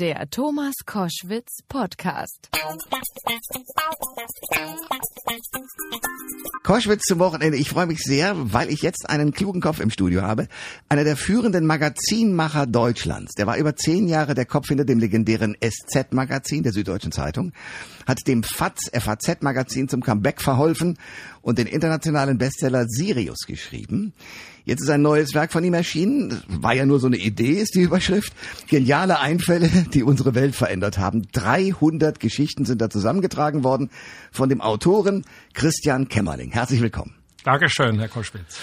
Der Thomas Koschwitz Podcast. Koschwitz zum Wochenende. Ich freue mich sehr, weil ich jetzt einen klugen Kopf im Studio habe. Einer der führenden Magazinmacher Deutschlands. Der war über zehn Jahre der Kopf hinter dem legendären SZ-Magazin der Süddeutschen Zeitung, hat dem FAZ, FAZ-Magazin zum Comeback verholfen und den internationalen Bestseller Sirius geschrieben. Jetzt ist ein neues Werk von ihm erschienen. War ja nur so eine Idee, ist die Überschrift. Geniale Einfälle, die unsere Welt verändert haben. 300 Geschichten sind da zusammengetragen worden von dem Autoren Christian Kämmerling. Herzlich willkommen. Dankeschön, Herr Koschwitz.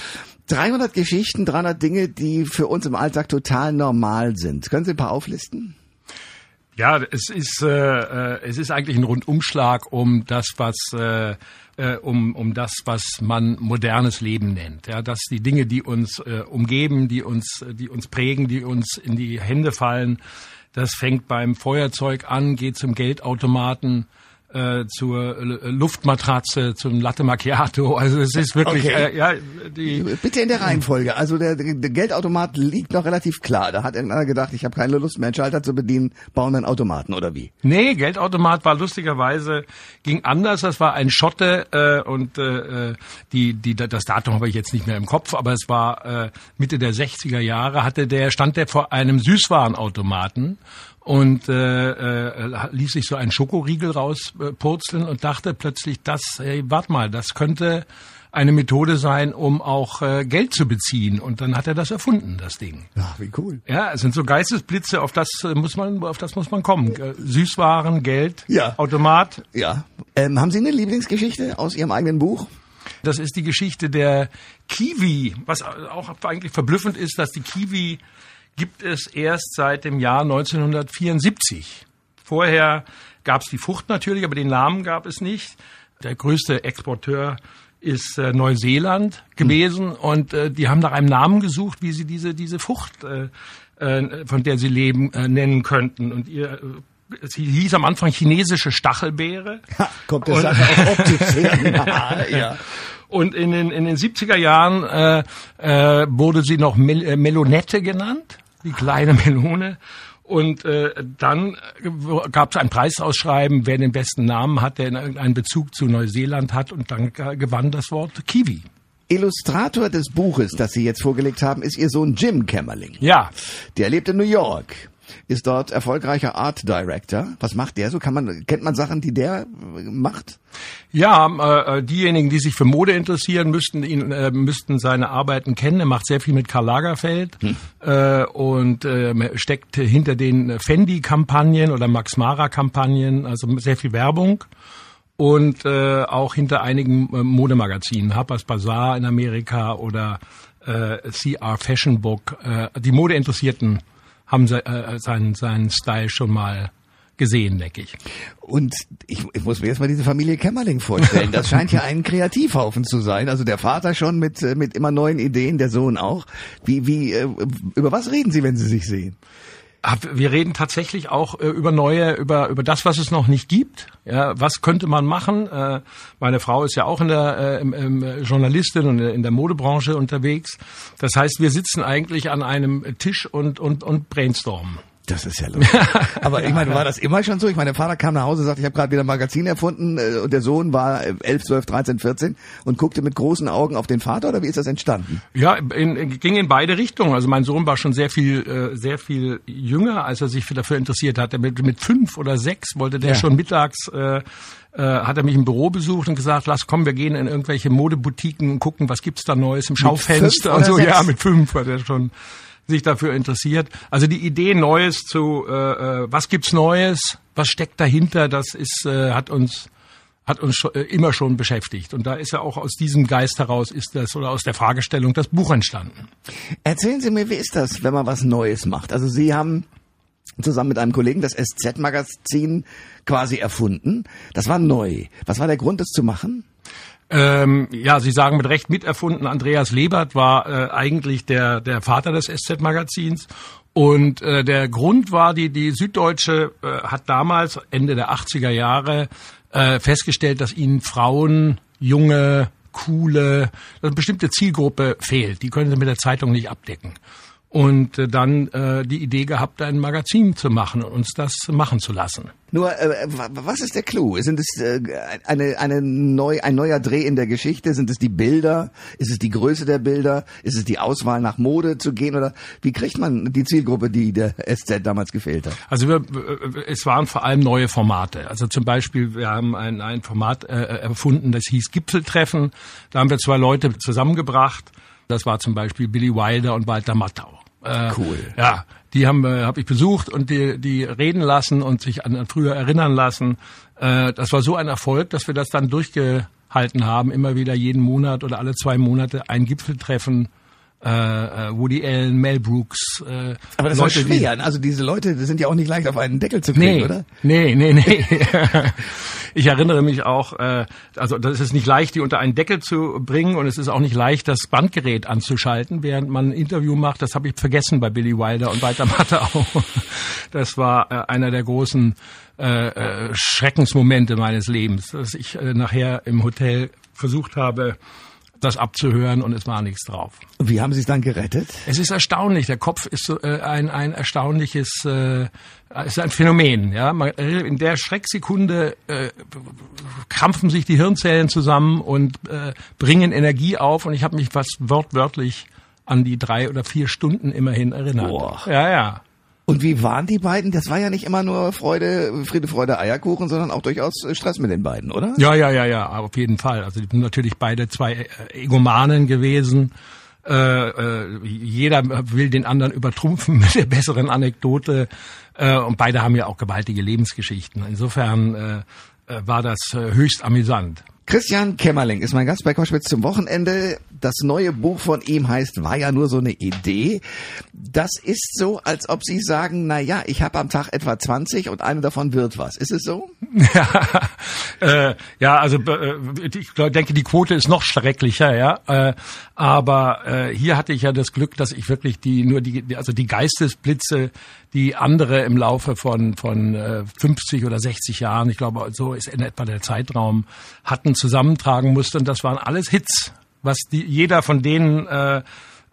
300 Geschichten, 300 Dinge, die für uns im Alltag total normal sind. Können Sie ein paar auflisten? Ja, es ist äh, äh, es ist eigentlich ein Rundumschlag um das, was äh, äh, um um das, was man modernes Leben nennt. Ja, dass die Dinge, die uns äh, umgeben, die uns die uns prägen, die uns in die Hände fallen, das fängt beim Feuerzeug an, geht zum Geldautomaten, äh, zur Luftmatratze, zum Latte Macchiato. Also es ist wirklich, okay. äh, ja, die bitte in der Reihenfolge. Also der, der Geldautomat liegt noch relativ klar. Da hat irgendeiner gedacht, ich habe keine Lust mehr, einen Schalter zu bedienen, bauen einen Automaten oder wie? Nee, Geldautomat war lustigerweise ging anders. Das war ein Schotte äh, und äh, die, die, das Datum habe ich jetzt nicht mehr im Kopf, aber es war äh, Mitte der 60er Jahre. Hatte der stand der vor einem Süßwarenautomaten und äh, äh, ließ sich so einen Schokoriegel rauspurzeln und dachte plötzlich, das, hey, warte mal, das könnte eine Methode sein, um auch äh, Geld zu beziehen. Und dann hat er das erfunden, das Ding. Ach, wie cool. Ja, es sind so Geistesblitze, auf das äh, muss man, auf das muss man kommen. Äh, Süßwaren, Geld, ja. Automat. Ja. Ähm, haben Sie eine Lieblingsgeschichte aus Ihrem eigenen Buch? Das ist die Geschichte der Kiwi, was auch eigentlich verblüffend ist, dass die Kiwi gibt es erst seit dem Jahr 1974. Vorher gab es die Frucht natürlich, aber den Namen gab es nicht. Der größte Exporteur ist äh, Neuseeland gewesen hm. und äh, die haben nach einem Namen gesucht, wie sie diese diese Frucht, äh, äh, von der sie leben, äh, nennen könnten. Und ihr äh, Sie hieß am Anfang chinesische Stachelbeere. Ha, kommt der Sache auch optisch her. ja. Und in den, in den 70er Jahren äh, äh, wurde sie noch Mel äh, Melonette genannt die kleine Melone. Und äh, dann gab es ein Preisausschreiben, wer den besten Namen hat, der einen Bezug zu Neuseeland hat. Und dann gewann das Wort Kiwi. Illustrator des Buches, das Sie jetzt vorgelegt haben, ist Ihr Sohn Jim Kämmerling. Ja. Der lebt in New York ist dort erfolgreicher Art Director. Was macht der so? Kann man, kennt man Sachen, die der macht? Ja, äh, diejenigen, die sich für Mode interessieren, müssten ihn, äh, müssten seine Arbeiten kennen. Er macht sehr viel mit Karl Lagerfeld hm. äh, und äh, steckt hinter den Fendi-Kampagnen oder Max Mara-Kampagnen, also sehr viel Werbung und äh, auch hinter einigen äh, Modemagazinen, Harper's Bazaar in Amerika oder äh, CR Fashion Book. Äh, die Modeinteressierten haben sie, äh, seinen, seinen Style schon mal gesehen, denke ich. Und ich, ich muss mir jetzt mal diese Familie Kämmerling vorstellen. Das scheint ja ein Kreativhaufen zu sein. Also der Vater schon mit, äh, mit immer neuen Ideen, der Sohn auch. Wie, wie, äh, über was reden Sie, wenn Sie sich sehen? Wir reden tatsächlich auch äh, über neue, über über das, was es noch nicht gibt. Ja, was könnte man machen? Äh, meine Frau ist ja auch in der äh, im, im Journalistin und in der Modebranche unterwegs. Das heißt, wir sitzen eigentlich an einem Tisch und und und brainstormen. Das ist ja lustig. Aber ich meine, war das immer schon so? Ich meine, der Vater kam nach Hause und sagte, ich habe gerade wieder ein Magazin erfunden äh, und der Sohn war 11, 12, 13, 14 und guckte mit großen Augen auf den Vater oder wie ist das entstanden? Ja, in, ging in beide Richtungen. Also mein Sohn war schon sehr viel, äh, sehr viel jünger, als er sich dafür interessiert hatte. Mit, mit fünf oder sechs wollte der ja. schon mittags äh, äh, hat er mich im Büro besucht und gesagt, lass komm, wir gehen in irgendwelche Modeboutiquen und gucken, was gibt's da Neues im Schaufenster und so. Sechs? Ja, mit fünf war der schon sich dafür interessiert. Also die Idee Neues zu, äh, äh, was gibt's Neues, was steckt dahinter, das ist, äh, hat uns hat uns schon, äh, immer schon beschäftigt. Und da ist ja auch aus diesem Geist heraus ist das oder aus der Fragestellung das Buch entstanden. Erzählen Sie mir, wie ist das, wenn man was Neues macht? Also Sie haben zusammen mit einem Kollegen das SZ-Magazin quasi erfunden. Das war neu. Was war der Grund, das zu machen? Ähm, ja, Sie sagen mit Recht miterfunden. Andreas Lebert war äh, eigentlich der, der Vater des SZ-Magazins. Und äh, der Grund war, die, die Süddeutsche äh, hat damals, Ende der 80er Jahre, äh, festgestellt, dass ihnen Frauen, junge, coole, eine bestimmte Zielgruppe fehlt. Die können sie mit der Zeitung nicht abdecken. Und äh, dann äh, die Idee gehabt, ein Magazin zu machen und uns das machen zu lassen. Nur, äh, was ist der Clou? Sind es äh, eine, eine neu, ein neuer Dreh in der Geschichte? Sind es die Bilder? Ist es die Größe der Bilder? Ist es die Auswahl nach Mode zu gehen? Oder wie kriegt man die Zielgruppe, die der SZ damals gefehlt hat? Also wir, äh, es waren vor allem neue Formate. Also zum Beispiel, wir haben ein, ein Format äh, erfunden, das hieß Gipfeltreffen. Da haben wir zwei Leute zusammengebracht. Das war zum Beispiel Billy Wilder und Walter Matthau. Äh, cool. Ja, die haben äh, hab ich besucht und die, die reden lassen und sich an, an früher erinnern lassen. Äh, das war so ein Erfolg, dass wir das dann durchgehalten haben, immer wieder jeden Monat oder alle zwei Monate ein Gipfeltreffen äh, äh, Woody Allen, Mel Brooks. Äh, Aber das Leute, war schwer. Die, also diese Leute die sind ja auch nicht leicht auf einen Deckel zu kriegen, nee, oder? Nee, nee, nee. ich erinnere mich auch, äh, also das ist nicht leicht, die unter einen Deckel zu bringen und es ist auch nicht leicht, das Bandgerät anzuschalten, während man ein Interview macht. Das habe ich vergessen bei Billy Wilder und Walter Matthau. Das war äh, einer der großen äh, äh, Schreckensmomente meines Lebens, dass ich äh, nachher im Hotel versucht habe, das abzuhören und es war nichts drauf. Und wie haben Sie es dann gerettet? Es ist erstaunlich. Der Kopf ist so, äh, ein, ein erstaunliches, äh, ist ein Phänomen. Ja, äh, in der Schrecksekunde äh, krampfen sich die Hirnzellen zusammen und äh, bringen Energie auf. Und ich habe mich fast wortwörtlich an die drei oder vier Stunden immerhin erinnert. Boah. Ja, ja. Und wie waren die beiden? Das war ja nicht immer nur Freude, Friede, Freude, Eierkuchen, sondern auch durchaus Stress mit den beiden, oder? Ja, ja, ja, ja, auf jeden Fall. Also die sind natürlich beide zwei äh, Egomanen gewesen. Äh, äh, jeder will den anderen übertrumpfen mit der besseren Anekdote. Äh, und beide haben ja auch gewaltige Lebensgeschichten. Insofern äh, äh war das äh, höchst amüsant. Christian Kämmerling ist mein Gast bei Koschwitz zum Wochenende. Das neue Buch von ihm heißt War ja nur so eine Idee. Das ist so, als ob Sie sagen, na ja, ich habe am Tag etwa 20 und eine davon wird was. Ist es so? Ja, äh, ja also äh, ich denke, die Quote ist noch schrecklicher, ja. Äh, aber äh, hier hatte ich ja das Glück, dass ich wirklich die nur die also die Geistesblitze, die andere im Laufe von von äh, 50 oder 60 Jahren, ich glaube, so ist in etwa der Zeitraum, hatten zusammentragen musste. Und das waren alles Hits, was die, jeder von denen äh,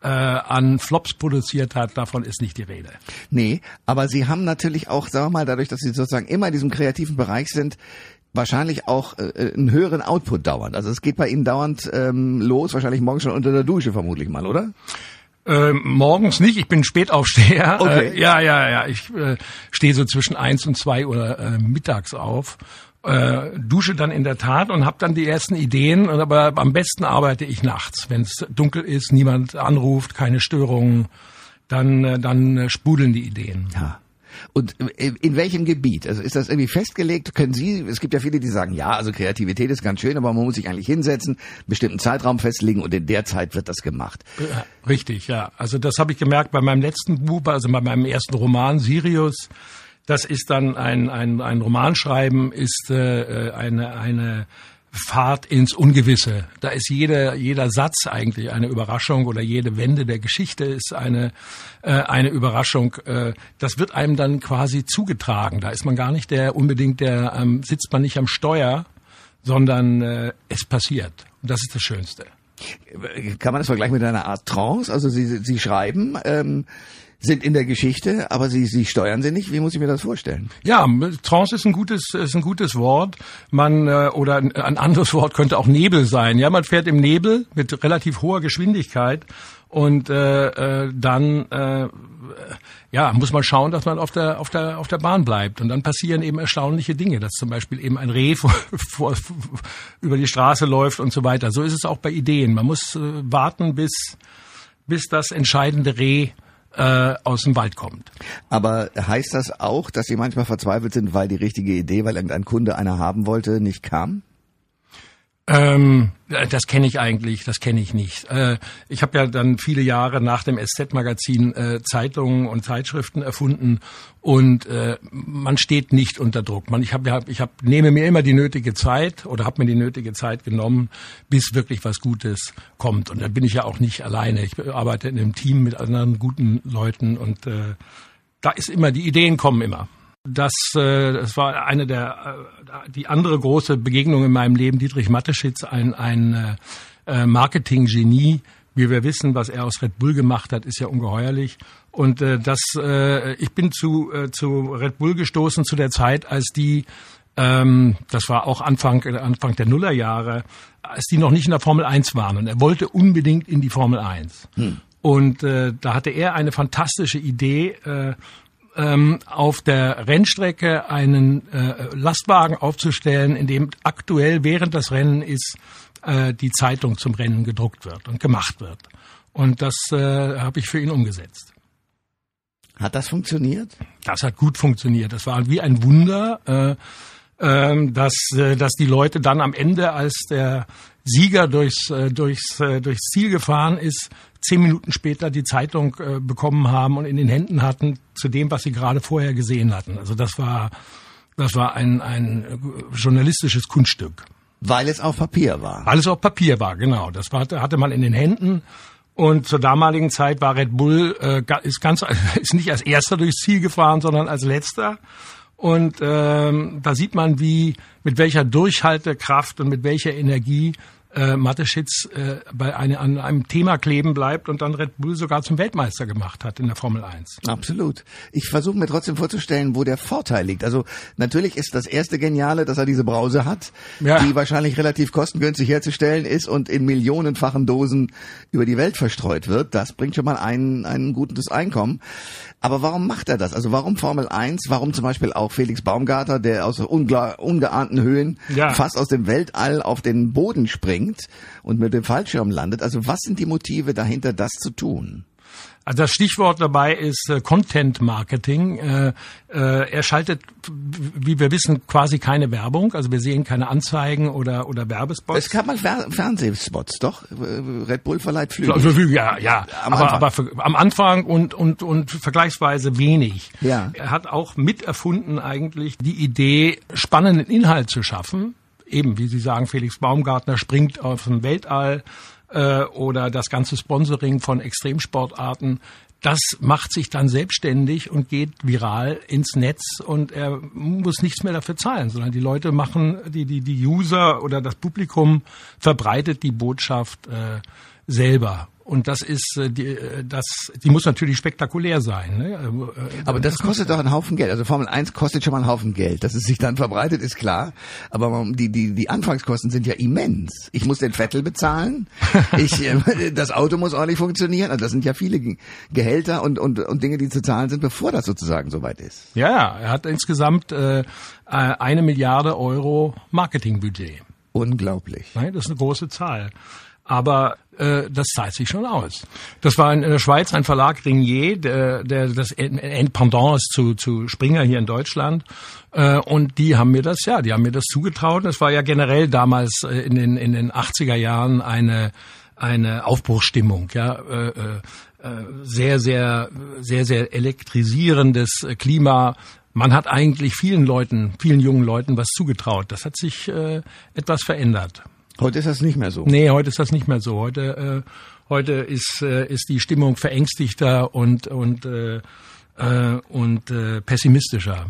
äh, an Flops produziert hat, davon ist nicht die Rede. Nee, aber Sie haben natürlich auch, sagen wir mal, dadurch, dass Sie sozusagen immer in diesem kreativen Bereich sind, wahrscheinlich auch äh, einen höheren Output dauernd. Also es geht bei Ihnen dauernd ähm, los, wahrscheinlich morgens schon unter der Dusche vermutlich mal, oder? Ähm, morgens nicht, ich bin Spätaufsteher. Okay. Äh, ja, ja, ja. Ich äh, stehe so zwischen eins und zwei Uhr äh, mittags auf äh, dusche dann in der Tat und habe dann die ersten Ideen. Aber am besten arbeite ich nachts, wenn es dunkel ist, niemand anruft, keine Störungen, dann äh, dann äh, sprudeln die Ideen. Ja. Und äh, in welchem Gebiet? Also ist das irgendwie festgelegt? Können Sie, es gibt ja viele, die sagen, ja, also Kreativität ist ganz schön, aber man muss sich eigentlich hinsetzen, einen bestimmten Zeitraum festlegen und in der Zeit wird das gemacht. Richtig, ja. Also das habe ich gemerkt bei meinem letzten Buch, also bei meinem ersten Roman Sirius das ist dann ein, ein, ein Romanschreiben, ist äh, eine, eine Fahrt ins Ungewisse. Da ist jeder, jeder Satz eigentlich eine Überraschung oder jede Wende der Geschichte ist eine, äh, eine Überraschung. Äh, das wird einem dann quasi zugetragen. Da ist man gar nicht der unbedingt der, ähm, sitzt man nicht am Steuer, sondern äh, es passiert. Und das ist das Schönste. Kann man das vergleichen mit einer Art Trance? Also Sie, Sie schreiben, ähm, sind in der Geschichte, aber sie, sie steuern sie nicht. Wie muss ich mir das vorstellen? Ja, Trance ist ein gutes, ist ein gutes Wort. Man äh, oder ein anderes Wort könnte auch Nebel sein. Ja, man fährt im Nebel mit relativ hoher Geschwindigkeit und äh, äh, dann äh, ja muss man schauen, dass man auf der auf der auf der Bahn bleibt und dann passieren eben erstaunliche Dinge, dass zum Beispiel eben ein Reh vor, vor, über die Straße läuft und so weiter. So ist es auch bei Ideen. Man muss äh, warten, bis bis das entscheidende Reh äh, aus dem Wald kommt. Aber heißt das auch, dass Sie manchmal verzweifelt sind, weil die richtige Idee, weil irgendein Kunde eine haben wollte, nicht kam? Ähm, das kenne ich eigentlich, das kenne ich nicht. Äh, ich habe ja dann viele Jahre nach dem SZ-Magazin äh, Zeitungen und Zeitschriften erfunden und äh, man steht nicht unter Druck. Man, ich habe, ich hab, nehme mir immer die nötige Zeit oder habe mir die nötige Zeit genommen, bis wirklich was Gutes kommt. Und da bin ich ja auch nicht alleine. Ich arbeite in einem Team mit anderen guten Leuten und äh, da ist immer die Ideen kommen immer. Das, äh, das war eine der äh, die andere große Begegnung in meinem Leben. Dietrich Mateschitz, ein, ein äh, Marketing-Genie, Wie wir wissen, was er aus Red Bull gemacht hat, ist ja ungeheuerlich. Und äh, das, äh, ich bin zu, äh, zu Red Bull gestoßen zu der Zeit, als die, ähm, das war auch Anfang, Anfang der Nullerjahre, als die noch nicht in der Formel 1 waren. Und er wollte unbedingt in die Formel 1. Hm. Und äh, da hatte er eine fantastische Idee, äh, ähm, auf der Rennstrecke einen äh, Lastwagen aufzustellen, in dem aktuell während das Rennen ist, äh, die Zeitung zum Rennen gedruckt wird und gemacht wird. Und das äh, habe ich für ihn umgesetzt. Hat das funktioniert? Das hat gut funktioniert. Das war wie ein Wunder, äh, äh, dass, äh, dass die Leute dann am Ende, als der Sieger durchs, äh, durchs, äh, durchs Ziel gefahren ist, zehn Minuten später die Zeitung äh, bekommen haben und in den Händen hatten zu dem, was sie gerade vorher gesehen hatten. Also das war, das war ein, ein journalistisches Kunststück. Weil es auf Papier war. Weil es auf Papier war, genau. Das war, hatte man in den Händen. Und zur damaligen Zeit war Red Bull äh, ist ganz ist nicht als erster durchs Ziel gefahren, sondern als letzter. Und ähm, da sieht man, wie mit welcher Durchhaltekraft und mit welcher Energie äh, Mateschitz äh, bei eine, an einem Thema kleben bleibt und dann Red Bull sogar zum Weltmeister gemacht hat in der Formel 1. Absolut. Ich versuche mir trotzdem vorzustellen, wo der Vorteil liegt. Also natürlich ist das erste Geniale, dass er diese Brause hat, ja. die wahrscheinlich relativ kostengünstig herzustellen ist und in millionenfachen Dosen über die Welt verstreut wird. Das bringt schon mal ein, ein gutes Einkommen. Aber warum macht er das? Also warum Formel 1? Warum zum Beispiel auch Felix Baumgarter, der aus ungeahnten Höhen ja. fast aus dem Weltall auf den Boden springt und mit dem Fallschirm landet? Also was sind die Motive dahinter, das zu tun? Also das Stichwort dabei ist äh, Content Marketing. Äh, äh, er schaltet, wie wir wissen, quasi keine Werbung. Also wir sehen keine Anzeigen oder oder Werbespots. Es gab mal Fer Fernsehspots, doch? Red Bull verleiht Flügel. Also, ja, ja. Am aber, Anfang. aber für, am Anfang und und und vergleichsweise wenig. Ja. Er hat auch miterfunden eigentlich die Idee, spannenden Inhalt zu schaffen. Eben, wie Sie sagen, Felix Baumgartner springt auf den Weltall äh, oder das ganze Sponsoring von Extremsportarten, das macht sich dann selbstständig und geht viral ins Netz und er muss nichts mehr dafür zahlen, sondern die Leute machen, die, die, die User oder das Publikum verbreitet die Botschaft äh, selber. Und das ist, äh, die, äh, das, die muss natürlich spektakulär sein. Ne? Äh, aber das kostet doch einen Haufen Geld. Also Formel 1 kostet schon mal einen Haufen Geld. Dass es sich dann verbreitet, ist klar. Aber die, die, die Anfangskosten sind ja immens. Ich muss den Vettel bezahlen. ich, das Auto muss ordentlich funktionieren. Also das sind ja viele Gehälter und, und, und Dinge, die zu zahlen sind, bevor das sozusagen soweit ist. Ja, er hat insgesamt äh, eine Milliarde Euro Marketingbudget. Unglaublich. Nein, das ist eine große Zahl. Aber äh, das zahlt sich schon aus. Das war in, der Schweiz ein Verlag Ringier, der, der das Endpendant ist zu, zu Springer hier in Deutschland. Äh, und die haben mir das, ja, die haben mir das zugetraut. Das war ja generell damals äh, in den in den 80er Jahren eine eine Aufbruchsstimmung, ja. Äh, äh, sehr, sehr, sehr, sehr elektrisierendes Klima. Man hat eigentlich vielen Leuten, vielen jungen Leuten was zugetraut. Das hat sich äh, etwas verändert. Heute ist das nicht mehr so. Nee, heute ist das nicht mehr so. Heute, äh, heute ist, äh, ist die Stimmung verängstigter und, und, äh, äh, und äh, pessimistischer.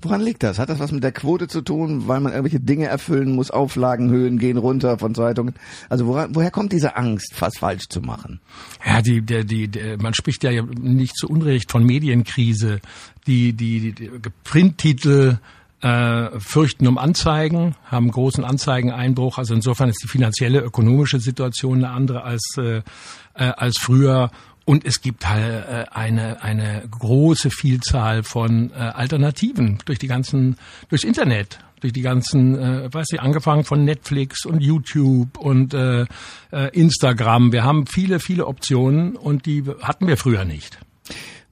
Woran liegt das? Hat das was mit der Quote zu tun, weil man irgendwelche Dinge erfüllen muss, Auflagenhöhen gehen runter von Zeitungen? Also woran, woher kommt diese Angst, was falsch zu machen? Ja, die, der, die, der, man spricht ja nicht zu Unrecht von Medienkrise. Die, die, die Printtitel äh, fürchten um Anzeigen, haben großen Anzeigeneinbruch. Also insofern ist die finanzielle, ökonomische Situation eine andere als, äh, äh, als früher. Und es gibt halt äh, eine, eine große Vielzahl von äh, Alternativen durch die ganzen, durchs Internet, durch die ganzen, äh, weiß ich, angefangen von Netflix und YouTube und äh, äh, Instagram. Wir haben viele, viele Optionen und die hatten wir früher nicht.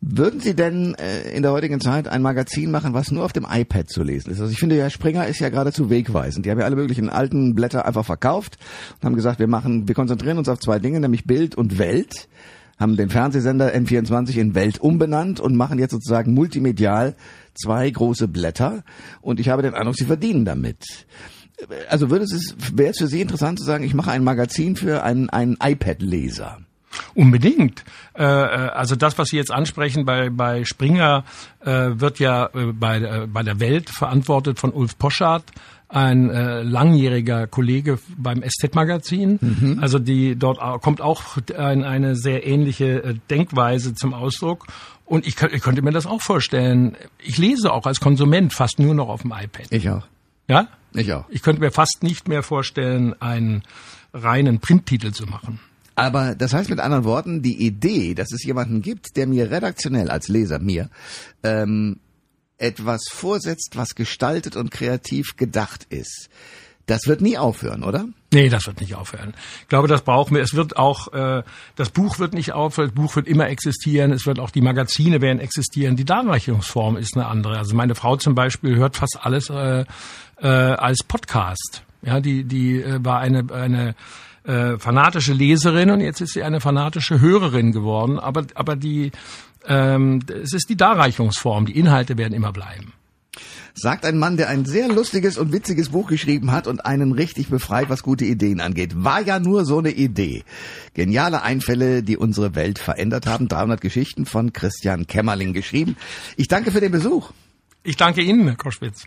Würden Sie denn äh, in der heutigen Zeit ein Magazin machen, was nur auf dem iPad zu lesen ist? Also ich finde ja, Springer ist ja geradezu wegweisend. Die haben ja alle möglichen alten Blätter einfach verkauft und haben gesagt, wir machen, wir konzentrieren uns auf zwei Dinge, nämlich Bild und Welt, haben den Fernsehsender N24 in Welt umbenannt und machen jetzt sozusagen multimedial zwei große Blätter. Und ich habe den Eindruck, sie verdienen damit. Also würde es, wäre es für Sie interessant zu sagen, ich mache ein Magazin für einen, einen iPad-Leser? Unbedingt. Äh, also das, was Sie jetzt ansprechen bei, bei Springer, äh, wird ja äh, bei, äh, bei der Welt verantwortet von Ulf Poschardt ein äh, langjähriger Kollege beim SZ-Magazin. Mhm. Also die dort kommt auch ein, eine sehr ähnliche äh, Denkweise zum Ausdruck. Und ich, ich könnte mir das auch vorstellen. Ich lese auch als Konsument fast nur noch auf dem iPad. Ich auch. Ja? Ich auch. Ich könnte mir fast nicht mehr vorstellen, einen reinen Printtitel zu machen. Aber das heißt mit anderen Worten, die Idee, dass es jemanden gibt, der mir redaktionell als Leser mir ähm, etwas vorsetzt, was gestaltet und kreativ gedacht ist. Das wird nie aufhören, oder? Nee, das wird nicht aufhören. Ich glaube, das brauchen wir. Es wird auch, äh, das Buch wird nicht aufhören, das Buch wird immer existieren, es wird auch die Magazine werden existieren. Die Darreichungsform ist eine andere. Also meine Frau zum Beispiel hört fast alles äh, äh, als Podcast. Ja, die, die äh, war eine, eine äh, fanatische Leserin und jetzt ist sie eine fanatische Hörerin geworden. Aber, aber die ähm, es ist die Darreichungsform, die Inhalte werden immer bleiben. Sagt ein Mann, der ein sehr lustiges und witziges Buch geschrieben hat und einen richtig befreit, was gute Ideen angeht. War ja nur so eine Idee. Geniale Einfälle, die unsere Welt verändert haben. 300 Geschichten von Christian Kämmerling geschrieben. Ich danke für den Besuch. Ich danke Ihnen, Herr Koschwitz.